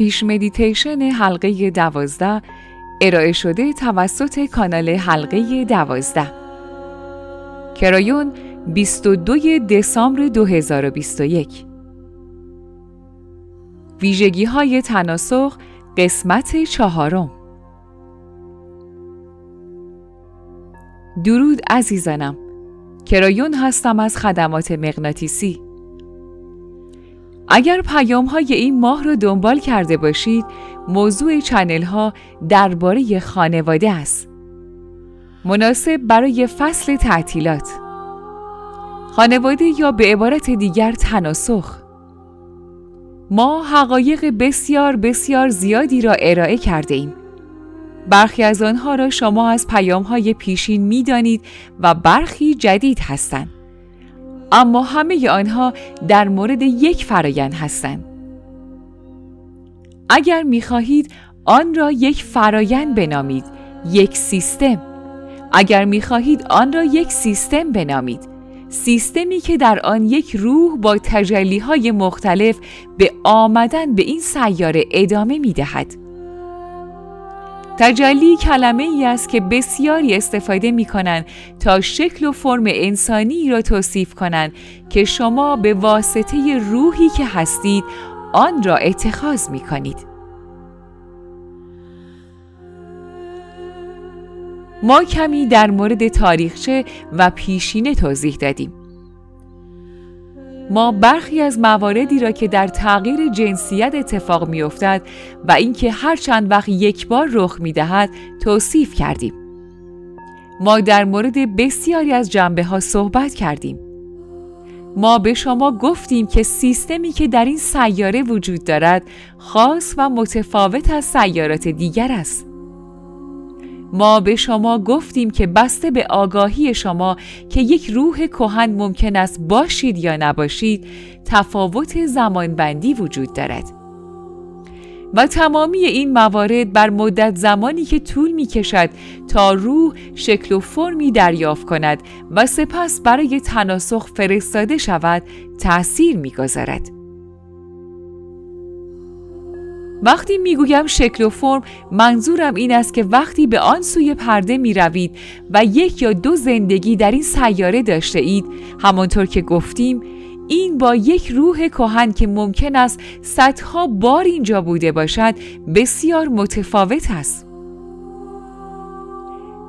پیش مدیتیشن حلقه دوازده. ارائه شده توسط کانال حلقه دوازده. کرایون 22 دسامبر 2021 ویژگی های تناسخ قسمت چهارم. درود عزیزانم. کرایون هستم از خدمات مغناطیسی. اگر پیام های این ماه را دنبال کرده باشید موضوع چنل ها درباره خانواده است. مناسب برای فصل تعطیلات. خانواده یا به عبارت دیگر تناسخ ما حقایق بسیار بسیار زیادی را ارائه کرده ایم. برخی از آنها را شما از پیام های پیشین می دانید و برخی جدید هستند. اما همه آنها در مورد یک فرایند هستند. اگر می خواهید آن را یک فرایند بنامید، یک سیستم. اگر می خواهید آن را یک سیستم بنامید، سیستمی که در آن یک روح با تجلی های مختلف به آمدن به این سیاره ادامه می دهد. تجلی کلمه ای است که بسیاری استفاده می کنند تا شکل و فرم انسانی را توصیف کنند که شما به واسطه روحی که هستید آن را اتخاذ می کنید. ما کمی در مورد تاریخچه و پیشینه توضیح دادیم. ما برخی از مواردی را که در تغییر جنسیت اتفاق میافتد و اینکه هر چند وقت یک بار رخ می دهد توصیف کردیم. ما در مورد بسیاری از جنبه ها صحبت کردیم. ما به شما گفتیم که سیستمی که در این سیاره وجود دارد خاص و متفاوت از سیارات دیگر است. ما به شما گفتیم که بسته به آگاهی شما که یک روح کهن ممکن است باشید یا نباشید تفاوت زمانبندی وجود دارد و تمامی این موارد بر مدت زمانی که طول می کشد تا روح شکل و فرمی دریافت کند و سپس برای تناسخ فرستاده شود تأثیر می گذارد. وقتی می‌گویم شکل و فرم منظورم این است که وقتی به آن سوی پرده می روید و یک یا دو زندگی در این سیاره داشته اید همانطور که گفتیم این با یک روح کهن که ممکن است صدها بار اینجا بوده باشد بسیار متفاوت است.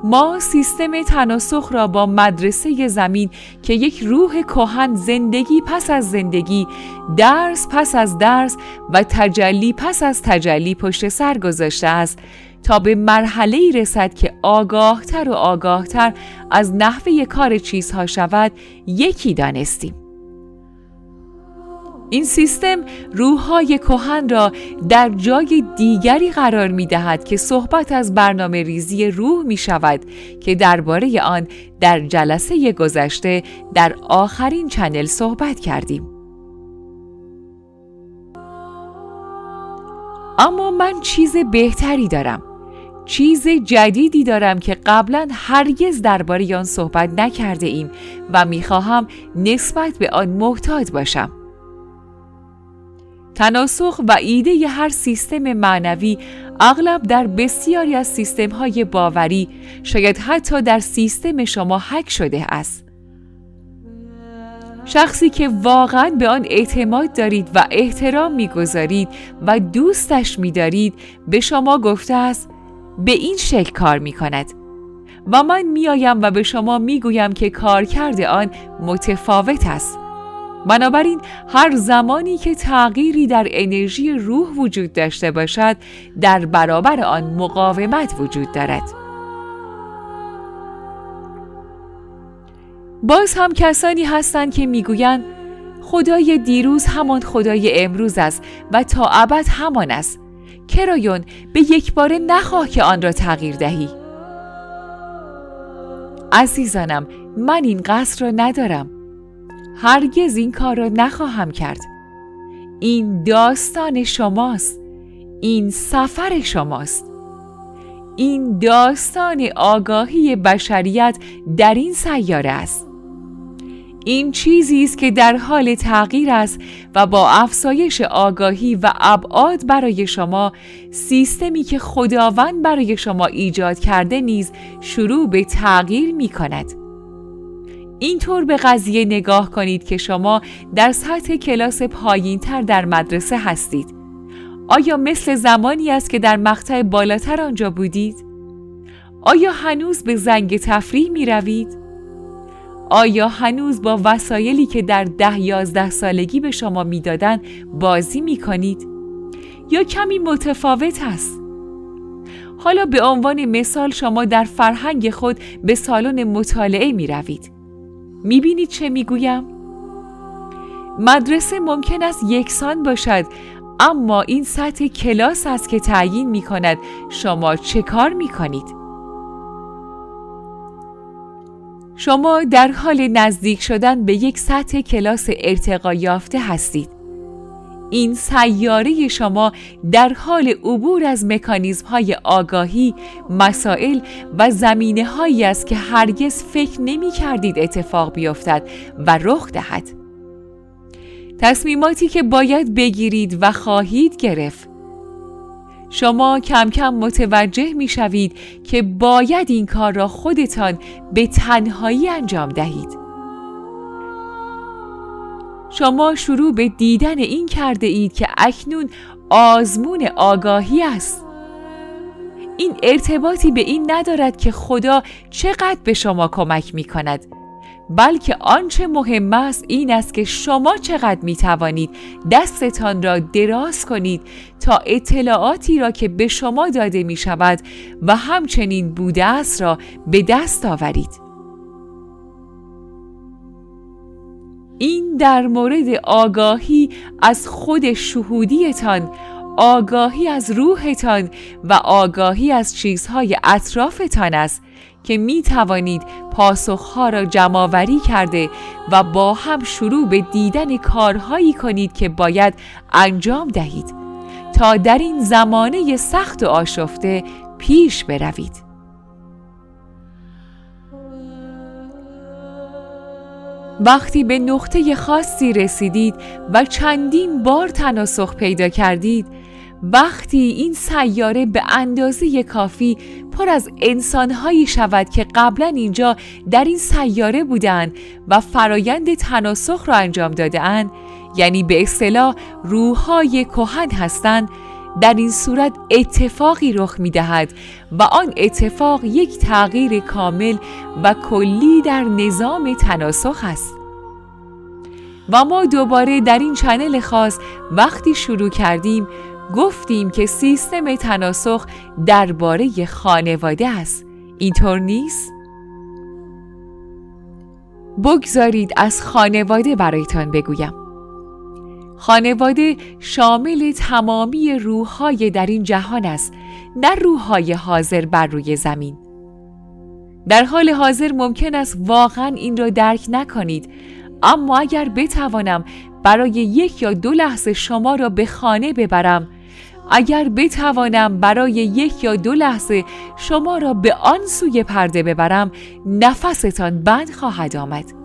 ما سیستم تناسخ را با مدرسه زمین که یک روح کهن زندگی پس از زندگی درس پس از درس و تجلی پس از تجلی پشت سر گذاشته است تا به مرحله ای رسد که آگاهتر و آگاهتر از نحوه کار چیزها شود یکی دانستیم. این سیستم روحهای کهن را در جای دیگری قرار می دهد که صحبت از برنامه ریزی روح می شود که درباره آن در جلسه گذشته در آخرین چنل صحبت کردیم. اما من چیز بهتری دارم. چیز جدیدی دارم که قبلا هرگز درباره آن صحبت نکرده ایم و می‌خواهم نسبت به آن محتاط باشم. تناسخ و ایده هر سیستم معنوی اغلب در بسیاری از سیستم های باوری شاید حتی در سیستم شما حک شده است. شخصی که واقعا به آن اعتماد دارید و احترام می‌گذارید و دوستش میدارید به شما گفته است به این شکل کار می کند و من میآیم و به شما می‌گویم که کارکرد آن متفاوت است بنابراین هر زمانی که تغییری در انرژی روح وجود داشته باشد در برابر آن مقاومت وجود دارد. باز هم کسانی هستند که می‌گویند خدای دیروز همان خدای امروز است و تا ابد همان است. کرایون به یک بار نخواه که آن را تغییر دهی. عزیزانم من این قصر را ندارم. هرگز این کار را نخواهم کرد. این داستان شماست. این سفر شماست. این داستان آگاهی بشریت در این سیاره است. این چیزی است که در حال تغییر است و با افزایش آگاهی و ابعاد برای شما سیستمی که خداوند برای شما ایجاد کرده نیز شروع به تغییر می کند. اینطور به قضیه نگاه کنید که شما در سطح کلاس پایین تر در مدرسه هستید. آیا مثل زمانی است که در مقطع بالاتر آنجا بودید؟ آیا هنوز به زنگ تفریح می روید؟ آیا هنوز با وسایلی که در ده یازده سالگی به شما می‌دادن بازی می کنید؟ یا کمی متفاوت است؟ حالا به عنوان مثال شما در فرهنگ خود به سالن مطالعه می روید. می بینید چه می گویم؟ مدرسه ممکن است یکسان باشد اما این سطح کلاس است که تعیین می کند شما چه کار می کنید؟ شما در حال نزدیک شدن به یک سطح کلاس ارتقا یافته هستید. این سیاره شما در حال عبور از مکانیزم های آگاهی، مسائل و زمینه هایی است که هرگز فکر نمی کردید اتفاق بیفتد و رخ دهد. تصمیماتی که باید بگیرید و خواهید گرفت شما کم کم متوجه می شوید که باید این کار را خودتان به تنهایی انجام دهید. شما شروع به دیدن این کرده اید که اکنون آزمون آگاهی است. این ارتباطی به این ندارد که خدا چقدر به شما کمک می کند بلکه آنچه مهم است این است که شما چقدر می توانید دستتان را دراز کنید تا اطلاعاتی را که به شما داده می شود و همچنین بوده است را به دست آورید. این در مورد آگاهی از خود شهودیتان آگاهی از روحتان و آگاهی از چیزهای اطرافتان است که می توانید پاسخها را جمعآوری کرده و با هم شروع به دیدن کارهایی کنید که باید انجام دهید تا در این زمانه سخت و آشفته پیش بروید. وقتی به نقطه خاصی رسیدید و چندین بار تناسخ پیدا کردید وقتی این سیاره به اندازه کافی پر از انسانهایی شود که قبلا اینجا در این سیاره بودند و فرایند تناسخ را انجام دادهاند یعنی به اصطلاح روحهای کهن هستند در این صورت اتفاقی رخ می دهد و آن اتفاق یک تغییر کامل و کلی در نظام تناسخ است. و ما دوباره در این چنل خاص وقتی شروع کردیم گفتیم که سیستم تناسخ درباره خانواده است. اینطور نیست؟ بگذارید از خانواده برایتان بگویم. خانواده شامل تمامی روحهای در این جهان است نه روحهای حاضر بر روی زمین. در حال حاضر ممکن است واقعا این را درک نکنید اما اگر بتوانم برای یک یا دو لحظه شما را به خانه ببرم اگر بتوانم برای یک یا دو لحظه شما را به آن سوی پرده ببرم نفستان بند خواهد آمد.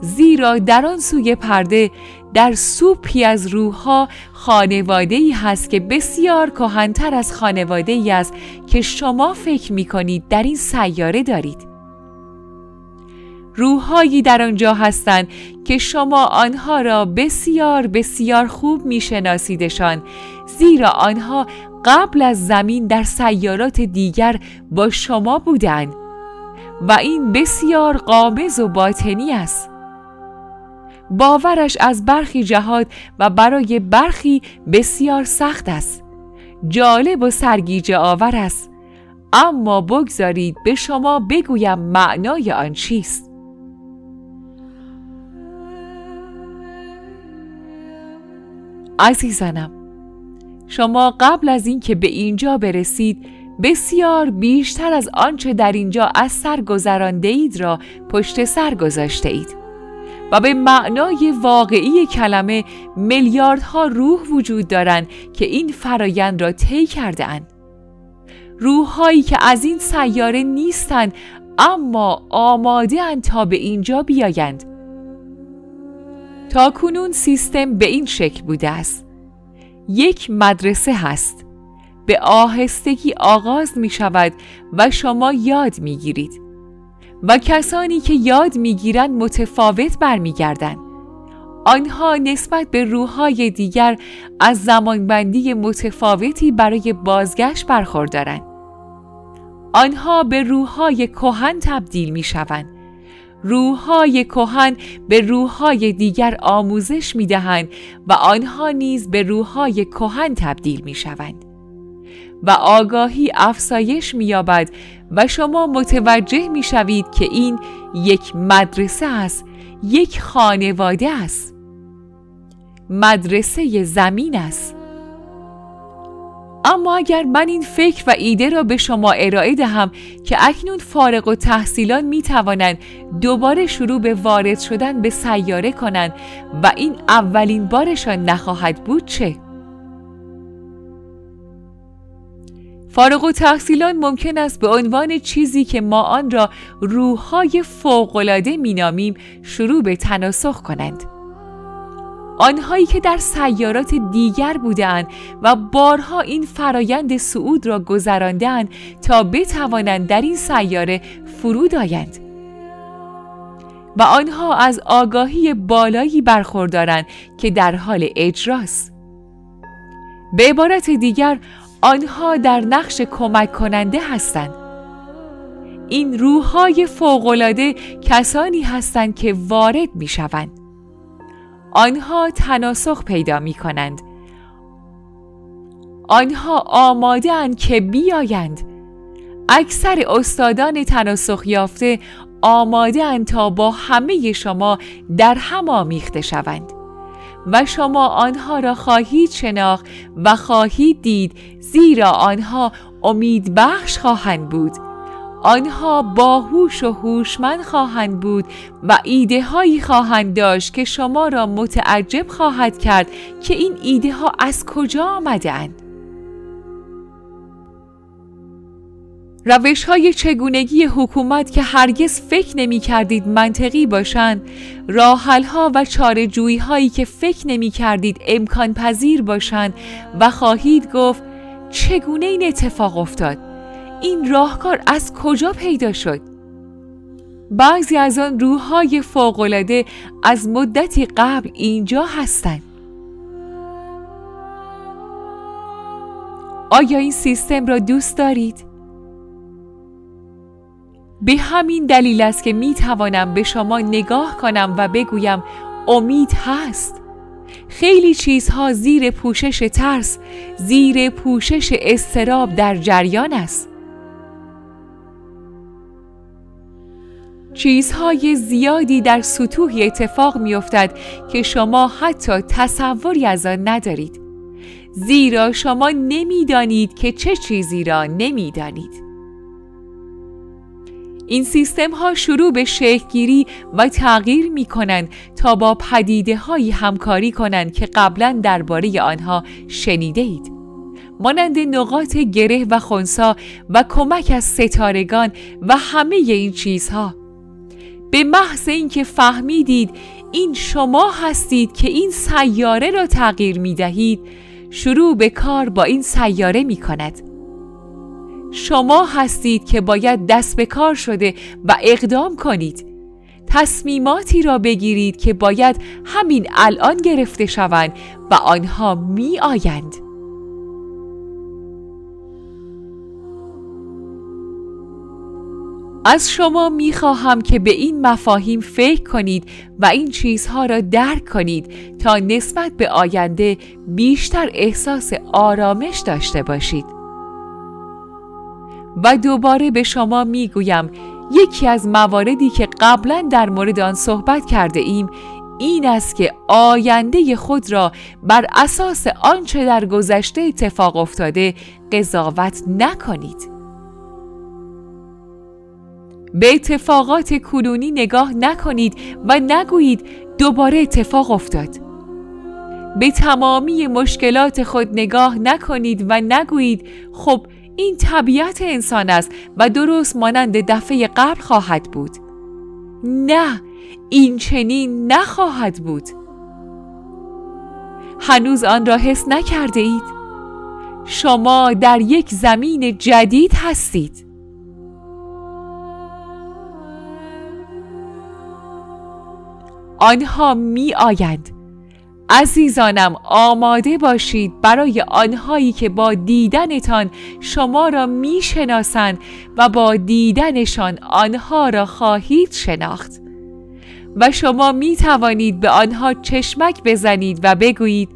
زیرا در آن سوی پرده در سوپی از روحها خانواده ای هست که بسیار کهنتر از خانواده ای است که شما فکر می کنید در این سیاره دارید. روحهایی در آنجا هستند که شما آنها را بسیار بسیار خوب میشناسیدشان. زیرا آنها قبل از زمین در سیارات دیگر با شما بودند و این بسیار قامز و باطنی است. باورش از برخی جهات و برای برخی بسیار سخت است. جالب و سرگیجه آور است. اما بگذارید به شما بگویم معنای آن چیست. عزیزانم شما قبل از اینکه به اینجا برسید بسیار بیشتر از آنچه در اینجا از سر گذرانده اید را پشت سر گذاشته اید. و به معنای واقعی کلمه میلیاردها روح وجود دارند که این فرایند را طی کرده اند. روحهایی که از این سیاره نیستند اما آماده اند تا به اینجا بیایند. تا کنون سیستم به این شکل بوده است. یک مدرسه هست. به آهستگی آغاز می شود و شما یاد می گیرید و کسانی که یاد می گیرند متفاوت برمیگردند آنها نسبت به روحهای دیگر از زمانبندی متفاوتی برای بازگشت برخوردارند. آنها به روحهای کهن تبدیل می شوند روحهای کهن به روحهای دیگر آموزش می دهند و آنها نیز به روحهای کهن تبدیل می شوند و آگاهی افسایش می یابد و شما متوجه می شوید که این یک مدرسه است یک خانواده است مدرسه زمین است اما اگر من این فکر و ایده را به شما ارائه دهم که اکنون فارغ و تحصیلان می توانند دوباره شروع به وارد شدن به سیاره کنند و این اولین بارشان نخواهد بود چه؟ فارغ و تحصیلان ممکن است به عنوان چیزی که ما آن را روحهای فوقالعاده مینامیم شروع به تناسخ کنند. آنهایی که در سیارات دیگر بودند و بارها این فرایند صعود را گذراندند تا بتوانند در این سیاره فرود آیند و آنها از آگاهی بالایی برخوردارند که در حال اجراست به عبارت دیگر آنها در نقش کمک کننده هستند. این روحهای فوقالعاده کسانی هستند که وارد می شوند آنها تناسخ پیدا می کنند آنها آماده که بیایند. اکثر استادان تناسخ یافته آماده تا با همه شما در هم آمیخته شوند. و شما آنها را خواهید شناخت و خواهید دید زیرا آنها امید بخش خواهند بود. آنها باهوش و هوشمند خواهند بود و ایده هایی خواهند داشت که شما را متعجب خواهد کرد که این ایده ها از کجا آمده روش های چگونگی حکومت که هرگز فکر نمی کردید منطقی باشند راحل ها و چاره هایی که فکر نمی کردید امکان پذیر باشند و خواهید گفت چگونه این اتفاق افتاد؟ این راهکار از کجا پیدا شد؟ بعضی از آن روحهای فوقالعاده از مدتی قبل اینجا هستند. آیا این سیستم را دوست دارید؟ به همین دلیل است که می توانم به شما نگاه کنم و بگویم امید هست. خیلی چیزها زیر پوشش ترس زیر پوشش استراب در جریان است. چیزهای زیادی در سطوحی اتفاق میافتد که شما حتی تصوری از آن ندارید. زیرا شما نمی‌دانید که چه چیزی را نمی‌دانید. این سیستم ها شروع به شکلگیری و تغییر می کنند تا با پدیده هایی همکاری کنند که قبلا درباره آنها شنیده اید. مانند نقاط گره و خونسا و کمک از ستارگان و همه این چیزها به محض اینکه فهمیدید این شما هستید که این سیاره را تغییر می دهید شروع به کار با این سیاره می کند شما هستید که باید دست به کار شده و اقدام کنید. تصمیماتی را بگیرید که باید همین الان گرفته شوند و آنها می آیند. از شما می خواهم که به این مفاهیم فکر کنید و این چیزها را درک کنید تا نسبت به آینده بیشتر احساس آرامش داشته باشید. و دوباره به شما می گویم یکی از مواردی که قبلا در مورد آن صحبت کرده ایم این است که آینده خود را بر اساس آنچه در گذشته اتفاق افتاده قضاوت نکنید. به اتفاقات کنونی نگاه نکنید و نگویید دوباره اتفاق افتاد. به تمامی مشکلات خود نگاه نکنید و نگویید خب این طبیعت انسان است و درست مانند دفعه قبل خواهد بود. نه این چنین نخواهد بود. هنوز آن را حس نکرده اید. شما در یک زمین جدید هستید. آنها می آیند. عزیزانم آماده باشید برای آنهایی که با دیدنتان شما را می‌شناسند و با دیدنشان آنها را خواهید شناخت. و شما می توانید به آنها چشمک بزنید و بگویید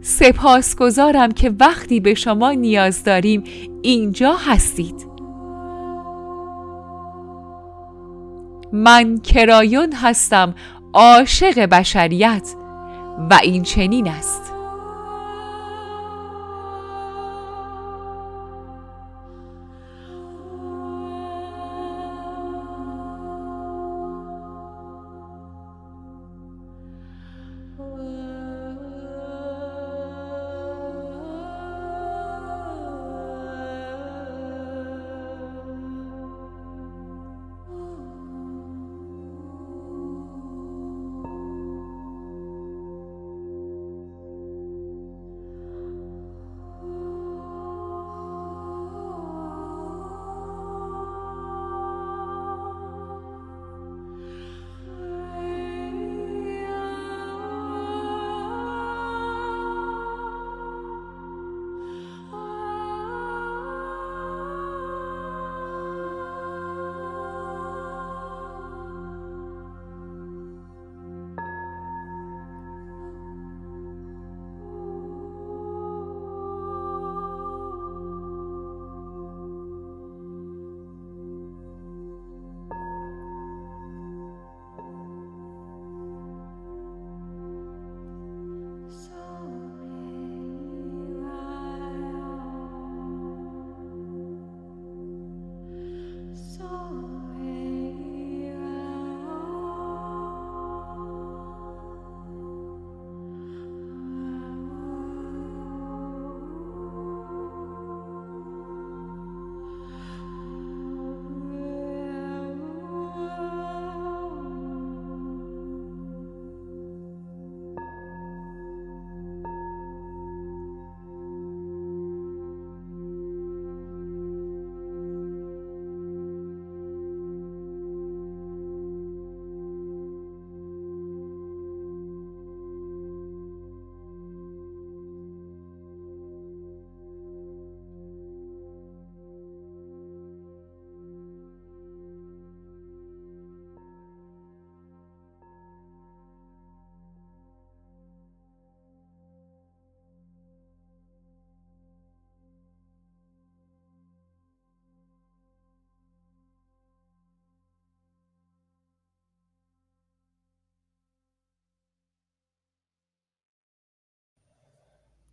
سپاسگزارم که وقتی به شما نیاز داریم اینجا هستید. من کرایون هستم عاشق بشریت. و این چنین است.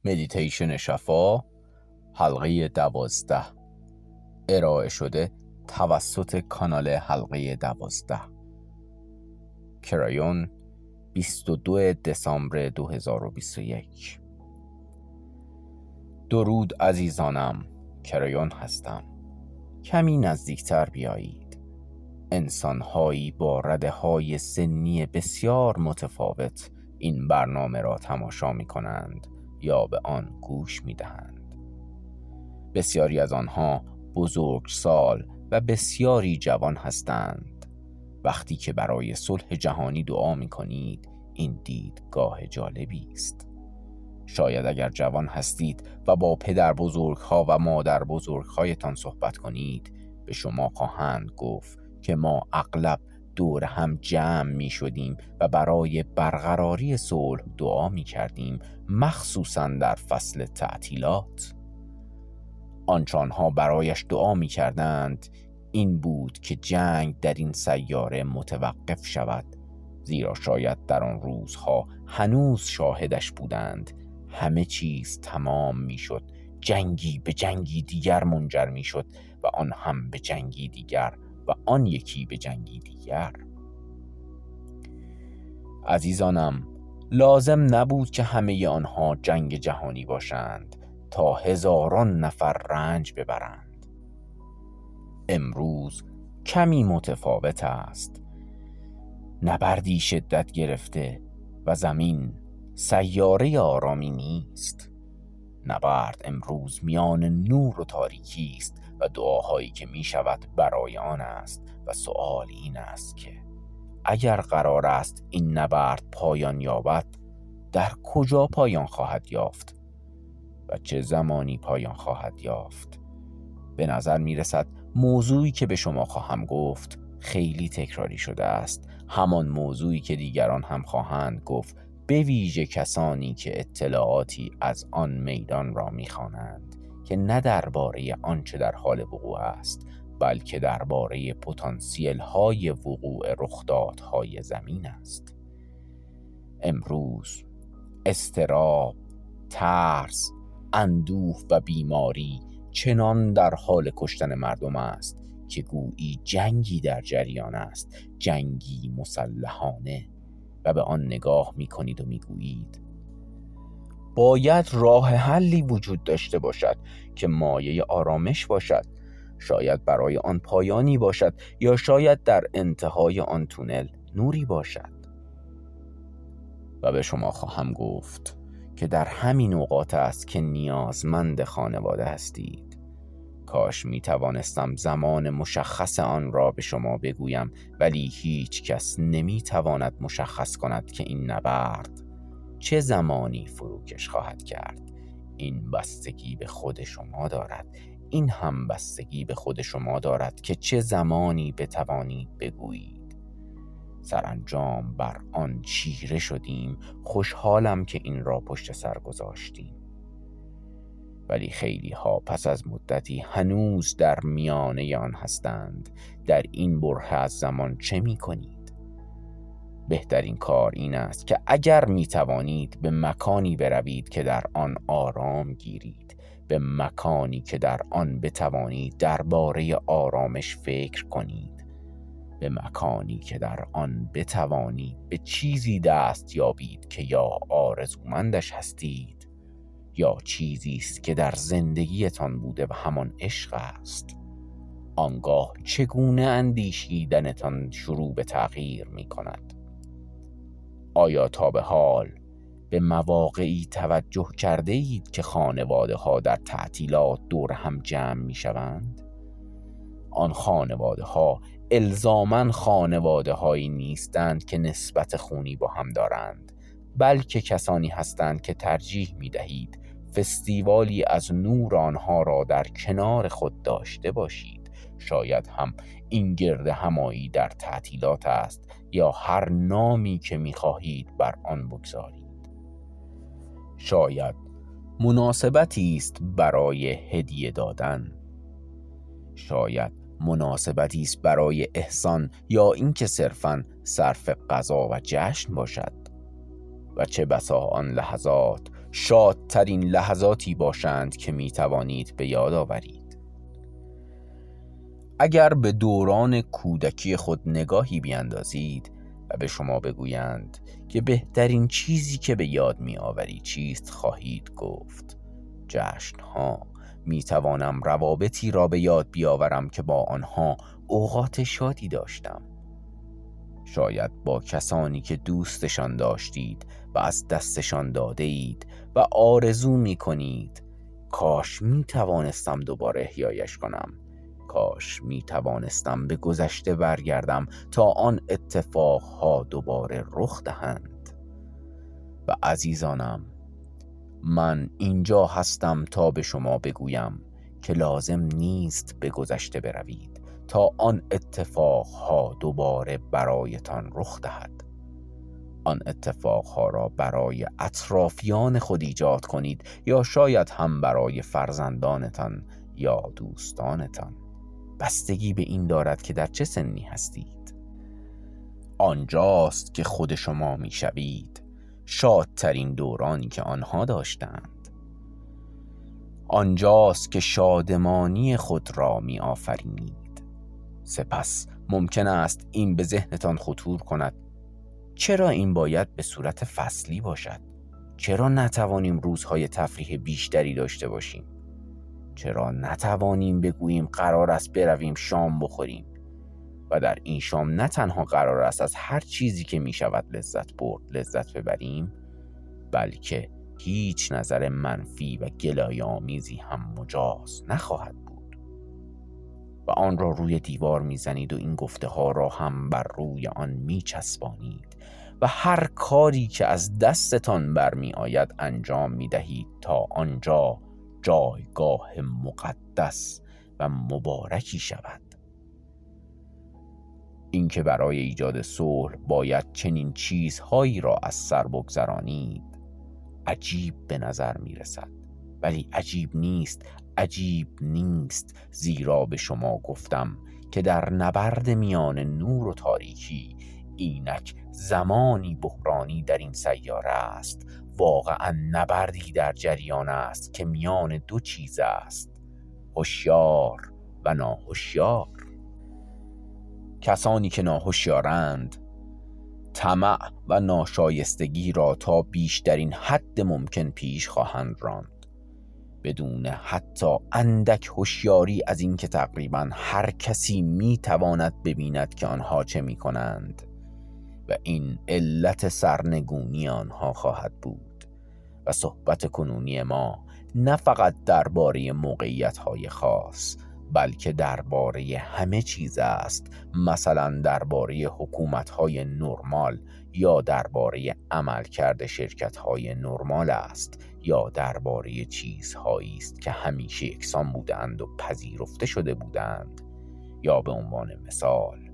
مدیتیشن شفا حلقه دوازده ارائه شده توسط کانال حلقه دوازده کرایون 22 دسامبر 2021 درود عزیزانم کرایون هستم کمی نزدیکتر بیایید انسانهایی با رده های سنی بسیار متفاوت این برنامه را تماشا می کنند یا به آن گوش می دهند. بسیاری از آنها بزرگ سال و بسیاری جوان هستند وقتی که برای صلح جهانی دعا می کنید این دیدگاه جالبی است شاید اگر جوان هستید و با پدر بزرگ ها و مادر بزرگ هایتان صحبت کنید به شما خواهند گفت که ما اغلب دور هم جمع می شدیم و برای برقراری صلح دعا می کردیم مخصوصا در فصل تعطیلات. آنچانها برایش دعا می کردند این بود که جنگ در این سیاره متوقف شود زیرا شاید در آن روزها هنوز شاهدش بودند. همه چیز تمام می شد جنگی به جنگی دیگر منجر می شد و آن هم به جنگی دیگر و آن یکی به جنگی دیگر. عزیزانم لازم نبود که همه آنها جنگ جهانی باشند تا هزاران نفر رنج ببرند. امروز کمی متفاوت است. نبردی شدت گرفته و زمین سیاره آرامی نیست. نبرد امروز میان نور و تاریکی است و دعاهایی که می شود برای آن است و سؤال این است که اگر قرار است این نبرد پایان یابد در کجا پایان خواهد یافت؟ و چه زمانی پایان خواهد یافت؟ به نظر می رسد موضوعی که به شما خواهم گفت خیلی تکراری شده است. همان موضوعی که دیگران هم خواهند گفت به ویژه کسانی که اطلاعاتی از آن میدان را می‌خوانند که نه درباره آنچه در حال وقوع است بلکه درباره پتانسیل های وقوع رخدادهای زمین است. امروز استراب ترس اندوه و بیماری چنان در حال کشتن مردم است که گویی جنگی در جریان است جنگی مسلحانه و به آن نگاه می کنید و می گویید باید راه حلی وجود داشته باشد که مایه آرامش باشد. شاید برای آن پایانی باشد یا شاید در انتهای آن تونل نوری باشد. و به شما خواهم گفت که در همین اوقات است که نیازمند خانواده هستید. کاش می توانستم زمان مشخص آن را به شما بگویم ولی هیچ کس نمی تواند مشخص کند که این نبرد چه زمانی فروکش خواهد کرد. این بستگی به خود شما دارد. این هم بستگی به خود شما دارد که چه زمانی بتوانید بگویید. سرانجام بر آن چیره شدیم خوشحالم که این را پشت سر گذاشتیم. ولی خیلی ها پس از مدتی هنوز در میانه آن هستند. در این بره از زمان چه می کنید؟ بهترین کار این است که اگر می توانید به مکانی بروید که در آن آرام گیرید. به مکانی که در آن بتوانید درباره آرامش فکر کنید. به مکانی که در آن بتوانید به چیزی دست یابید که یا آرزومندش هستید یا چیزی است که در زندگیتان بوده و همان عشق است. آنگاه چگونه اندیشیدنتان شروع به تغییر می کند آیا تا به حال به مواقعی توجه کرده اید که خانواده ها در تعطیلات دور هم جمع می شوند؟ آن خانواده ها الزامن خانواده هایی نیستند که نسبت خونی با هم دارند بلکه کسانی هستند که ترجیح می دهید فستیوالی از نور آنها را در کنار خود داشته باشید شاید هم این گرد همایی در تعطیلات است یا هر نامی که می خواهید بر آن بگذارید شاید مناسبتی است برای هدیه دادن. شاید مناسبتی است برای احسان یا اینکه صرفا صرف غذا و جشن باشد. و چه بسا آن لحظات شادترین لحظاتی باشند که می توانید به یاد آورید. اگر به دوران کودکی خود نگاهی بیاندازید و به شما بگویند که بهترین چیزی که به یاد می آوری چیست خواهید گفت. جشن ها می توانم روابطی را به یاد بیاورم که با آنها اوقات شادی داشتم. شاید با کسانی که دوستشان داشتید و از دستشان داده اید و آرزو می کنید کاش می توانستم دوباره احیایش کنم. کاش می توانستم به گذشته برگردم تا آن اتفاقها دوباره رخ دهند. و عزیزانم من اینجا هستم تا به شما بگویم که لازم نیست به گذشته بروید تا آن اتفاقها دوباره برایتان رخ دهد. آن اتفاقها را برای اطرافیان خود ایجاد کنید یا شاید هم برای فرزندانتان یا دوستانتان. بستگی به این دارد که در چه سنی هستید. آنجاست که خود شما می‌شوید شادترین دورانی که آنها داشتند. آنجاست که شادمانی خود را می آفرینید. سپس ممکن است این به ذهنتان خطور کند. چرا این باید به صورت فصلی باشد؟ چرا نتوانیم روزهای تفریح بیشتری داشته باشیم؟ چرا نتوانیم بگوییم قرار است برویم شام بخوریم؟ و در این شام نه تنها قرار است از هر چیزی که می شود لذت برد لذت ببریم بلکه هیچ نظر منفی و گلایامیزی هم مجاز نخواهد بود. و آن را روی دیوار می‌زنید و این گفته ها را هم بر روی آن میچسبانید و هر کاری که از دستتان برمی آید انجام می دهید تا آنجا جایگاه مقدس و مبارکی شود. اینکه برای ایجاد صلح باید چنین چیزهایی را از سر بگذرانید عجیب به نظر می رسد ولی عجیب نیست عجیب نیست. زیرا به شما گفتم که در نبرد میان نور و تاریکی اینک زمانی بحرانی در این سیاره است. واقعا نبردی در جریان است که میان دو چیز است هوشیار و ناهوشیار. کسانی که ناهوشیارند طمع و ناشایستگی را تا بیشترین حد ممکن پیش خواهند راند. بدون حتی اندک هوشیاری از اینکه تقریبا هر کسی می تواند ببیند که آنها چه می کنند و این علت سرنگونی آنها خواهد بود. صحبت کنونی ما نه فقط درباره موقعیت های خاص بلکه درباره همه چیز است. مثلا درباره حکومت های نرمال یا درباره عملکرد شرکت های نرمال است یا درباره چیزهایی است که همیشه یکسان بودند و پذیرفته شده بودند. یا به عنوان مثال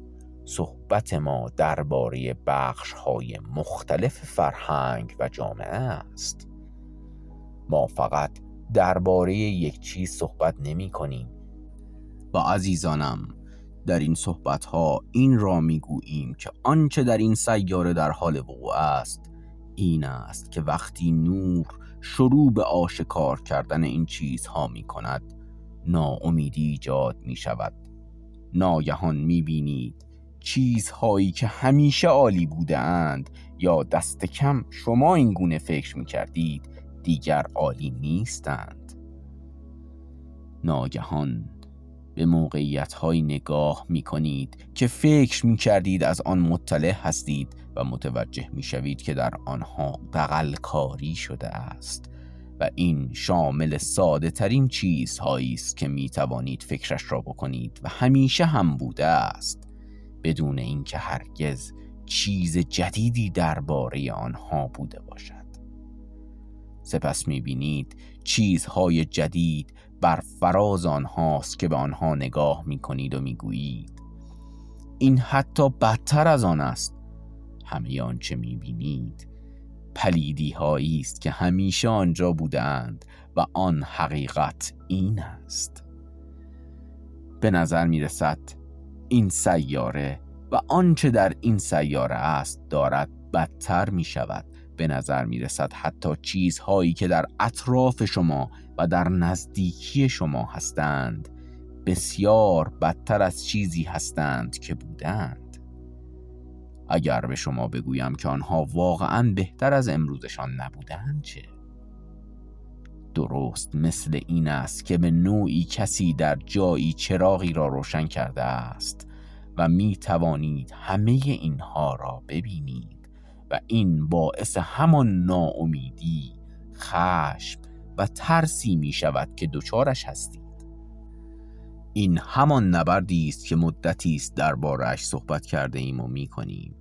صحبت ما درباره بخش های مختلف فرهنگ و جامعه است. ما فقط درباره یک چیز صحبت نمی کنیم. با عزیزانم در این صحبت ها این را می گوییم که آنچه در این سیاره در حال وقوع است این است که وقتی نور شروع به آشکار کردن این چیزها می کند ناامیدی ایجاد می شود ناگهان می بینید چیزهایی که همیشه عالی بودند یا دست کم شما این گونه فکر می کردید دیگر عالی نیستند. ناگهان به موقعیت های نگاه می کنید که فکر می کردید از آن مطلع هستید و متوجه می شوید که در آنها دقل کاری شده است و این شامل ساده ترین چیزهایی است که می توانید فکرش را بکنید و همیشه هم بوده است بدون اینکه هرگز چیز جدیدی درباره آنها بوده باشد. سپس می بینید چیزهای جدید بر فراز آنهاست که به آنها نگاه می کنید و می گویید این حتی بدتر از آن است. همه آنچه می بینید پلیدی هایی است که همیشه آنجا بودند و آن حقیقت این است. به نظر می رسد این سیاره و آنچه در این سیاره است دارد بدتر می شود به نظر می رسد حتی چیزهایی که در اطراف شما و در نزدیکی شما هستند بسیار بدتر از چیزی هستند که بودند اگر به شما بگویم که آنها واقعا بهتر از امروزشان نبودند چه؟ درست مثل این است که به نوعی کسی در جایی چراغی را روشن کرده است و می توانید همه اینها را ببینید این باعث همان ناامیدی، خشم و ترسی می شود که دچارش هستید. این همان نبردی است که مدتی است دربارهاش صحبت کرده ایم و می کنیم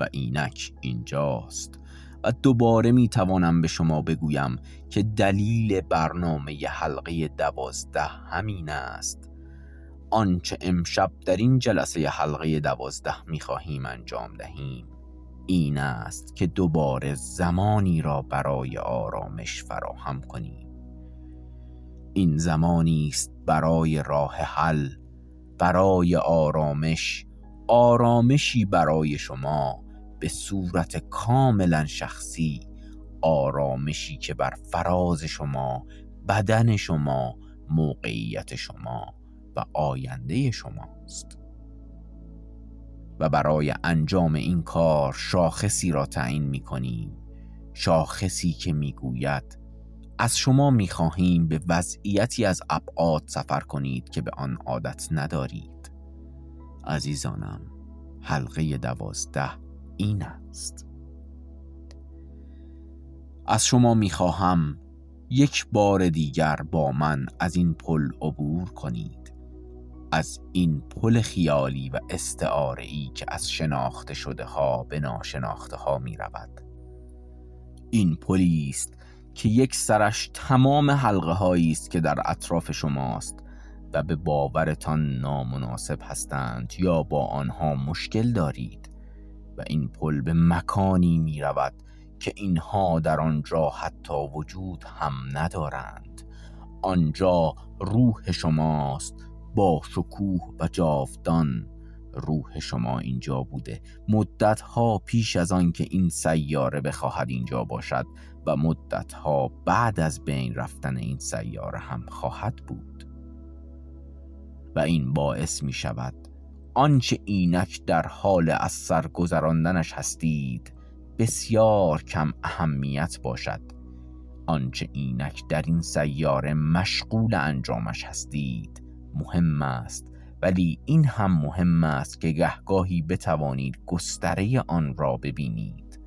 و اینک اینجاست و دوباره می توانم به شما بگویم که دلیل برنامه حلقه دوازده همین است. آنچه امشب در این جلسه حلقه دوازده می خواهیم انجام دهیم. این است که دوباره زمانی را برای آرامش فراهم کنیم. این زمانی است برای راه حل برای آرامش آرامشی برای شما به صورت کاملا شخصی آرامشی که بر فراز شما بدن شما موقعیت شما و آینده شماست. و برای انجام این کار شاخصی را تعیین می کنیم شاخصی که می گوید از شما می خواهیم به وضعیتی از ابعاد سفر کنید که به آن عادت ندارید. عزیزانم حلقه دوازده این است. از شما می‌خواهم یک بار دیگر با من از این پل عبور کنید. از این پل خیالی و استعاره که از شناخته شده ها به ناشناخته ها می رود. این پلی است که یک سرش تمام حلقه هایی است که در اطراف شماست و به باورتان نامناسب هستند یا با آنها مشکل دارید و این پل به مکانی می رود که اینها در آنجا حتی وجود هم ندارند. آنجا روح شماست با شکوه و جاودان روح شما اینجا بوده. مدت ها پیش از آن که این سیاره بخواهد اینجا باشد و مدت ها بعد از بین رفتن این سیاره هم خواهد بود. و این باعث می شود آنچه اینک در حال از سر گذراندنش هستید بسیار کم اهمیت باشد. آنچه اینک در این سیاره مشغول انجامش هستید مهم است. ولی این هم مهم است که گهگاهی بتوانید گستره آن را ببینید.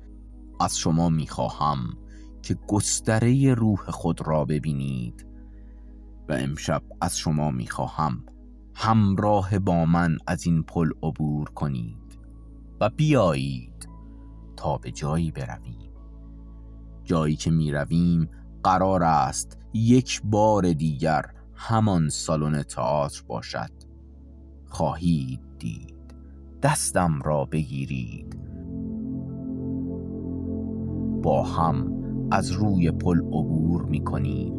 از شما می‌خواهم که گستره روح خود را ببینید. و امشب از شما می‌خواهم همراه با من از این پل عبور کنید و بیایید تا به جایی برویم. جایی که می رویم قرار است یک بار دیگر همان سالن تئاتر باشد. خواهید دید. دستم را بگیرید. با هم از روی پل عبور می کنیم.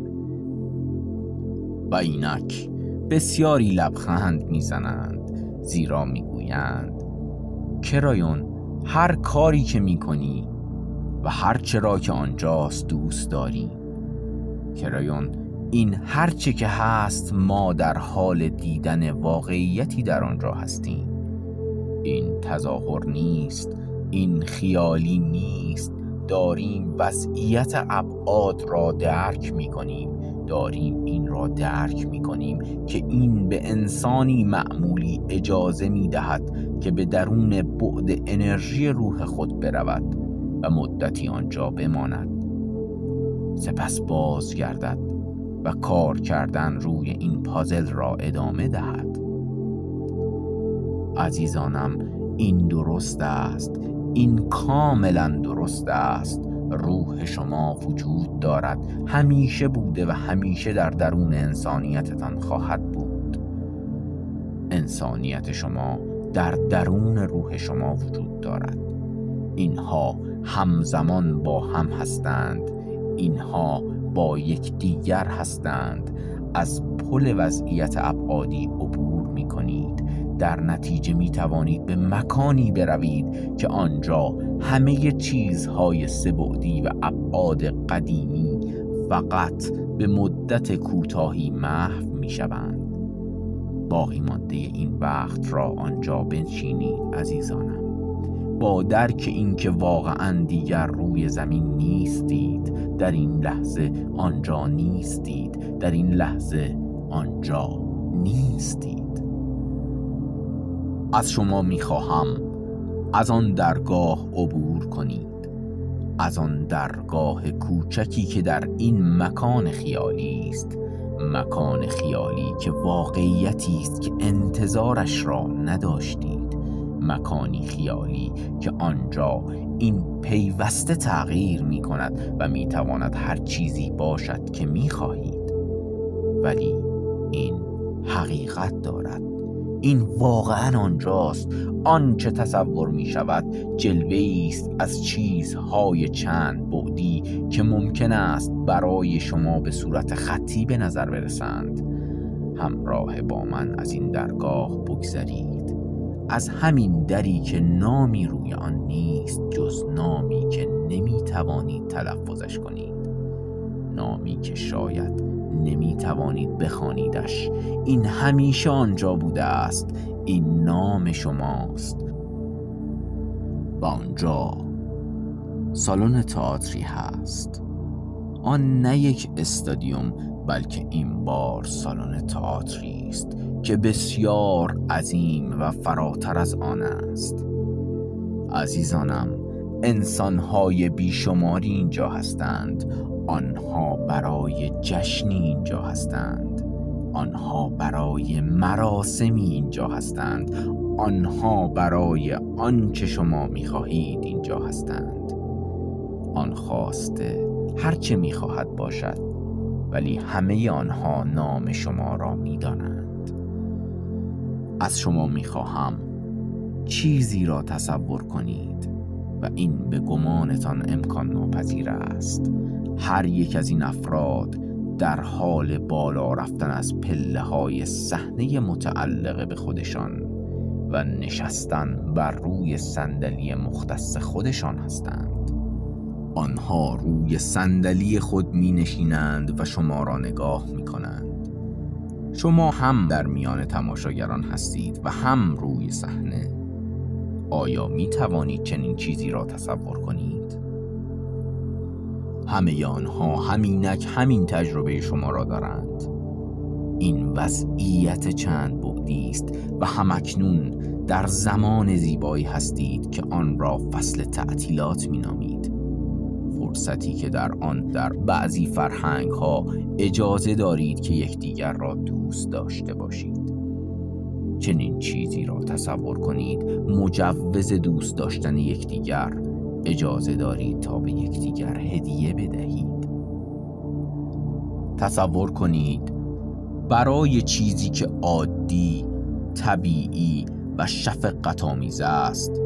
و اینک بسیاری لبخند می‌زنند زیرا می‌گویند کرایون هر کاری که می‌کنی و هر چرا که آنجاست دوست داریم کرایون این هرچه که هست ما در حال دیدن واقعیتی در آنجا هستیم. این تظاهر نیست این خیالی نیست. داریم وضعیت ابعاد را درک می کنیم داریم این را درک می کنیم که این به انسانی معمولی اجازه می دهد که به درون بعد انرژی روح خود برود و مدتی آنجا بماند. سپس بازگردد. و کار کردن روی این پازل را ادامه دهد. عزیزانم این درست است. این کاملا درست است. روح شما وجود دارد. همیشه بوده و همیشه در درون انسانیتتان خواهد بود. انسانیت شما در درون روح شما وجود دارد. اینها همزمان با هم هستند. اینها با یک دیگر هستند از پل وضعیت ابعادی عبور می کنید در نتیجه می توانید به مکانی بروید که آنجا همه چیزهای سبعدی و ابعاد قدیمی فقط به مدت کوتاهی محو می شوند باقی مانده این وقت را آنجا بنشینید عزیزانم. با درک اینکه واقعا دیگر روی زمین نیستید در این لحظه آنجا نیستید در این لحظه آنجا نیستید. از شما می‌خواهم از آن درگاه عبور کنید از آن درگاه کوچکی که در این مکان خیالی است مکان خیالی که واقعیتی است که انتظارش را نداشتید. مکانی خیالی که آنجا این پیوسته تغییر می کند و می تواند هر چیزی باشد که می خواهید ولی این حقیقت دارد. این واقعا آنجاست. آنچه تصور می شود جلوه است از چیزهای چند بعدی که ممکن است برای شما به صورت خطی به نظر برسند. همراه با من از این درگاه بگذرید. از همین دری که نامی روی آن نیست جز نامی که نمی توانید تلفظش کنید. نامی که شاید نمی توانید بخوانیدش. این همیشه آنجا بوده است. این نام شماست. و آنجا سالن تئاتری هست. آن نه یک استادیوم بلکه این بار سالن تئاتری. است که بسیار عظیم و فراتر از آن است. عزیزانم انسانهای بیشماری اینجا هستند. آنها برای جشنی اینجا هستند. آنها برای مراسمی اینجا هستند. آنها برای آنچه شما می‌خواهید اینجا هستند. آن خواسته هرچه می‌خواهد باشد ولی همه آنها نام شما را می‌دانند. از شما می‌خواهم. چیزی را تصور کنید و این به گمانتان امکان ناپذیر است. هر یک از این افراد در حال بالا رفتن از پله های صحنه متعلقه به خودشان و نشستن بر روی صندلی مختص خودشان هستند. آنها روی صندلی خود می نشینند و شما را نگاه می کنند شما هم در میان تماشاگران هستید و هم روی صحنه. آیا می توانید چنین چیزی را تصور کنید؟ همه آنها همینک همین تجربه شما را دارند. این وضعیت چند بعدی است و همکنون در زمان زیبایی هستید که آن را فصل تعطیلات می نامید. فرصتی که در آن در بعضی فرهنگ ها اجازه دارید که یکدیگر را دوست داشته باشید. چنین چیزی را تصور کنید. مجوز دوست داشتن یکدیگر. اجازه دارید تا به یکدیگر هدیه بدهید. تصور کنید. برای چیزی که عادی طبیعی و شفقت آمیز است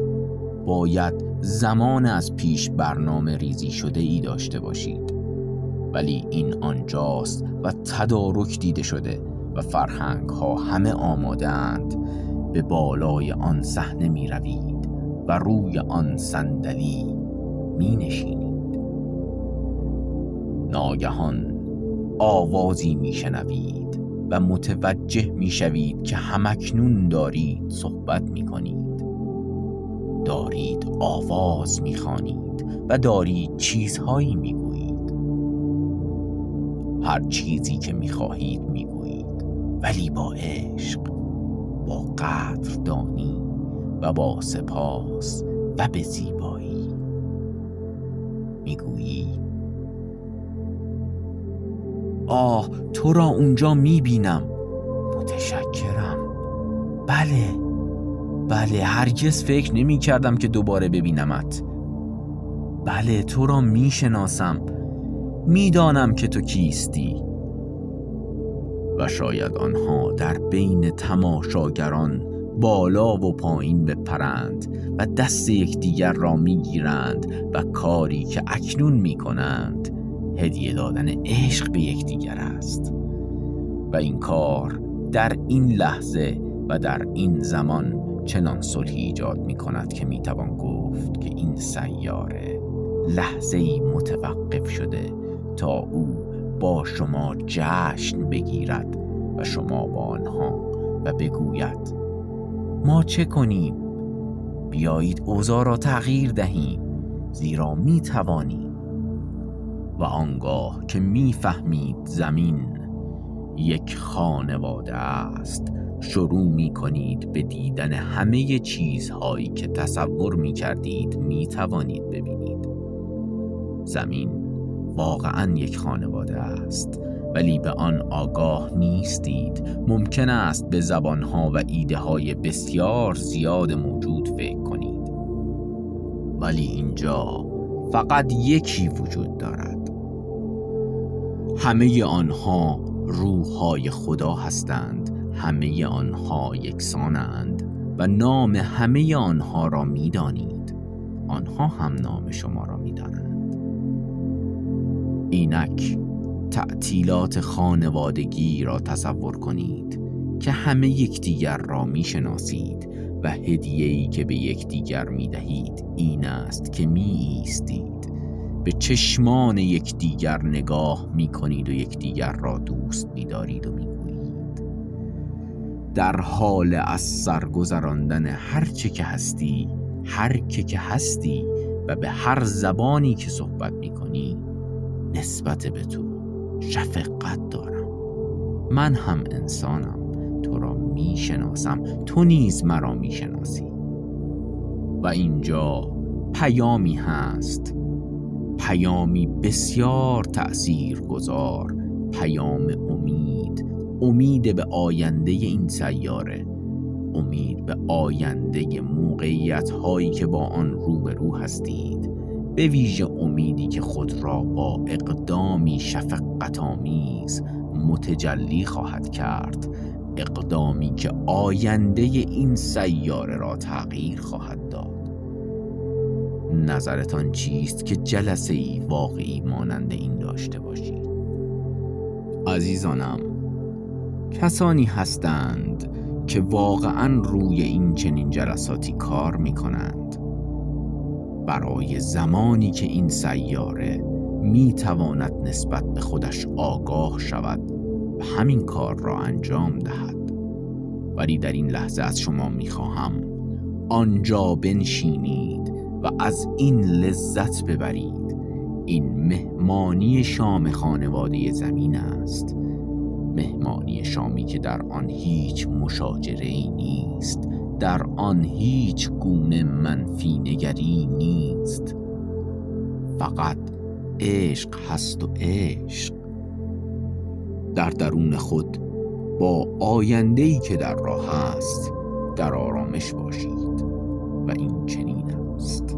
باید زمان از پیش برنامه ریزی شده ای داشته باشید. ولی این آنجاست و تدارک دیده شده و فرهنگ ها همه اند به بالای آن صحنه می روید و روی آن صندلی می نشینید ناگهان آوازی می شنوید و متوجه می شوید که همکنون دارید صحبت می کنید دارید آواز می خانید و دارید چیزهایی می گویید هر چیزی که می خواهید می گویید ولی با عشق با قدردانی و با سپاس و به زیبایی می‌گویی. آه تو را اونجا می‌بینم. متشکرم. بله. بله هرگز فکر نمی کردم که دوباره ببینمت. بله تو را می‌شناسم. می‌دانم که تو کیستی. و شاید آنها در بین تماشاگران بالا و پایین بپرند و دست یکدیگر را می‌گیرند و کاری که اکنون می‌کنند هدیه دادن عشق به یکدیگر است. و این کار در این لحظه و در این زمان چنان صلحی ایجاد می کند که می توان گفت که این سیاره لحظه ای متوقف شده تا او با شما جشن بگیرد و شما با آنها و بگوید ما چه کنیم؟ بیایید اوضاع را تغییر دهیم زیرا می توانیم و آنگاه که می‌فهمید زمین یک خانواده است شروع می کنید به دیدن همه چیزهایی که تصور می کردید می توانید ببینید. زمین واقعا یک خانواده است ولی به آن آگاه نیستید. ممکن است به زبانها و ایده های بسیار زیاد موجود فکر کنید. ولی اینجا فقط یکی وجود دارد. همه آنها روحهای خدا هستند. همه آنها یکسانند و نام همه آنها را می‌دانید. آنها هم نام شما را می‌دانند. اینک تعطیلات خانوادگی را تصور کنید که همه یکدیگر را می‌شناسید و هدیه‌ای که به یکدیگر می‌دهید این است که می ایستید به چشمان یکدیگر نگاه می کنید و یکدیگر را دوست می‌دارید و می‌گویید در حال از سرگذراندن هر چه که هستی هر که که هستی و به هر زبانی که صحبت می‌کنی نسبت به تو شفقت دارم. من هم انسانم تو را می‌شناسم تو نیز مرا می‌شناسی. و اینجا پیامی هست پیامی بسیار تأثیر گذار پیام امید. امید به آینده این سیاره امید به آینده موقعیت هایی که با آن روبرو هستید به ویژه امیدی که خود را با اقدامی شفقت آمیز متجلی خواهد کرد اقدامی که آینده این سیاره را تغییر خواهد داد. نظرتان چیست که جلسه ای واقعی مانند این داشته باشید؟ عزیزانم کسانی هستند که واقعا روی این چنین جلساتی کار می کنند برای زمانی که این سیاره می تواند نسبت به خودش آگاه شود و همین کار را انجام دهد. ولی در این لحظه از شما می خواهم آنجا بنشینید و از این لذت ببرید. این مهمانی شام خانواده زمین است. مهمانی شامی که در آن هیچ مشاجره ای نیست در آن هیچ گونه منفی نگری نیست. فقط عشق هست و عشق. در درون خود با آینده‌ای که در راه است در آرامش باشید و این چنین است.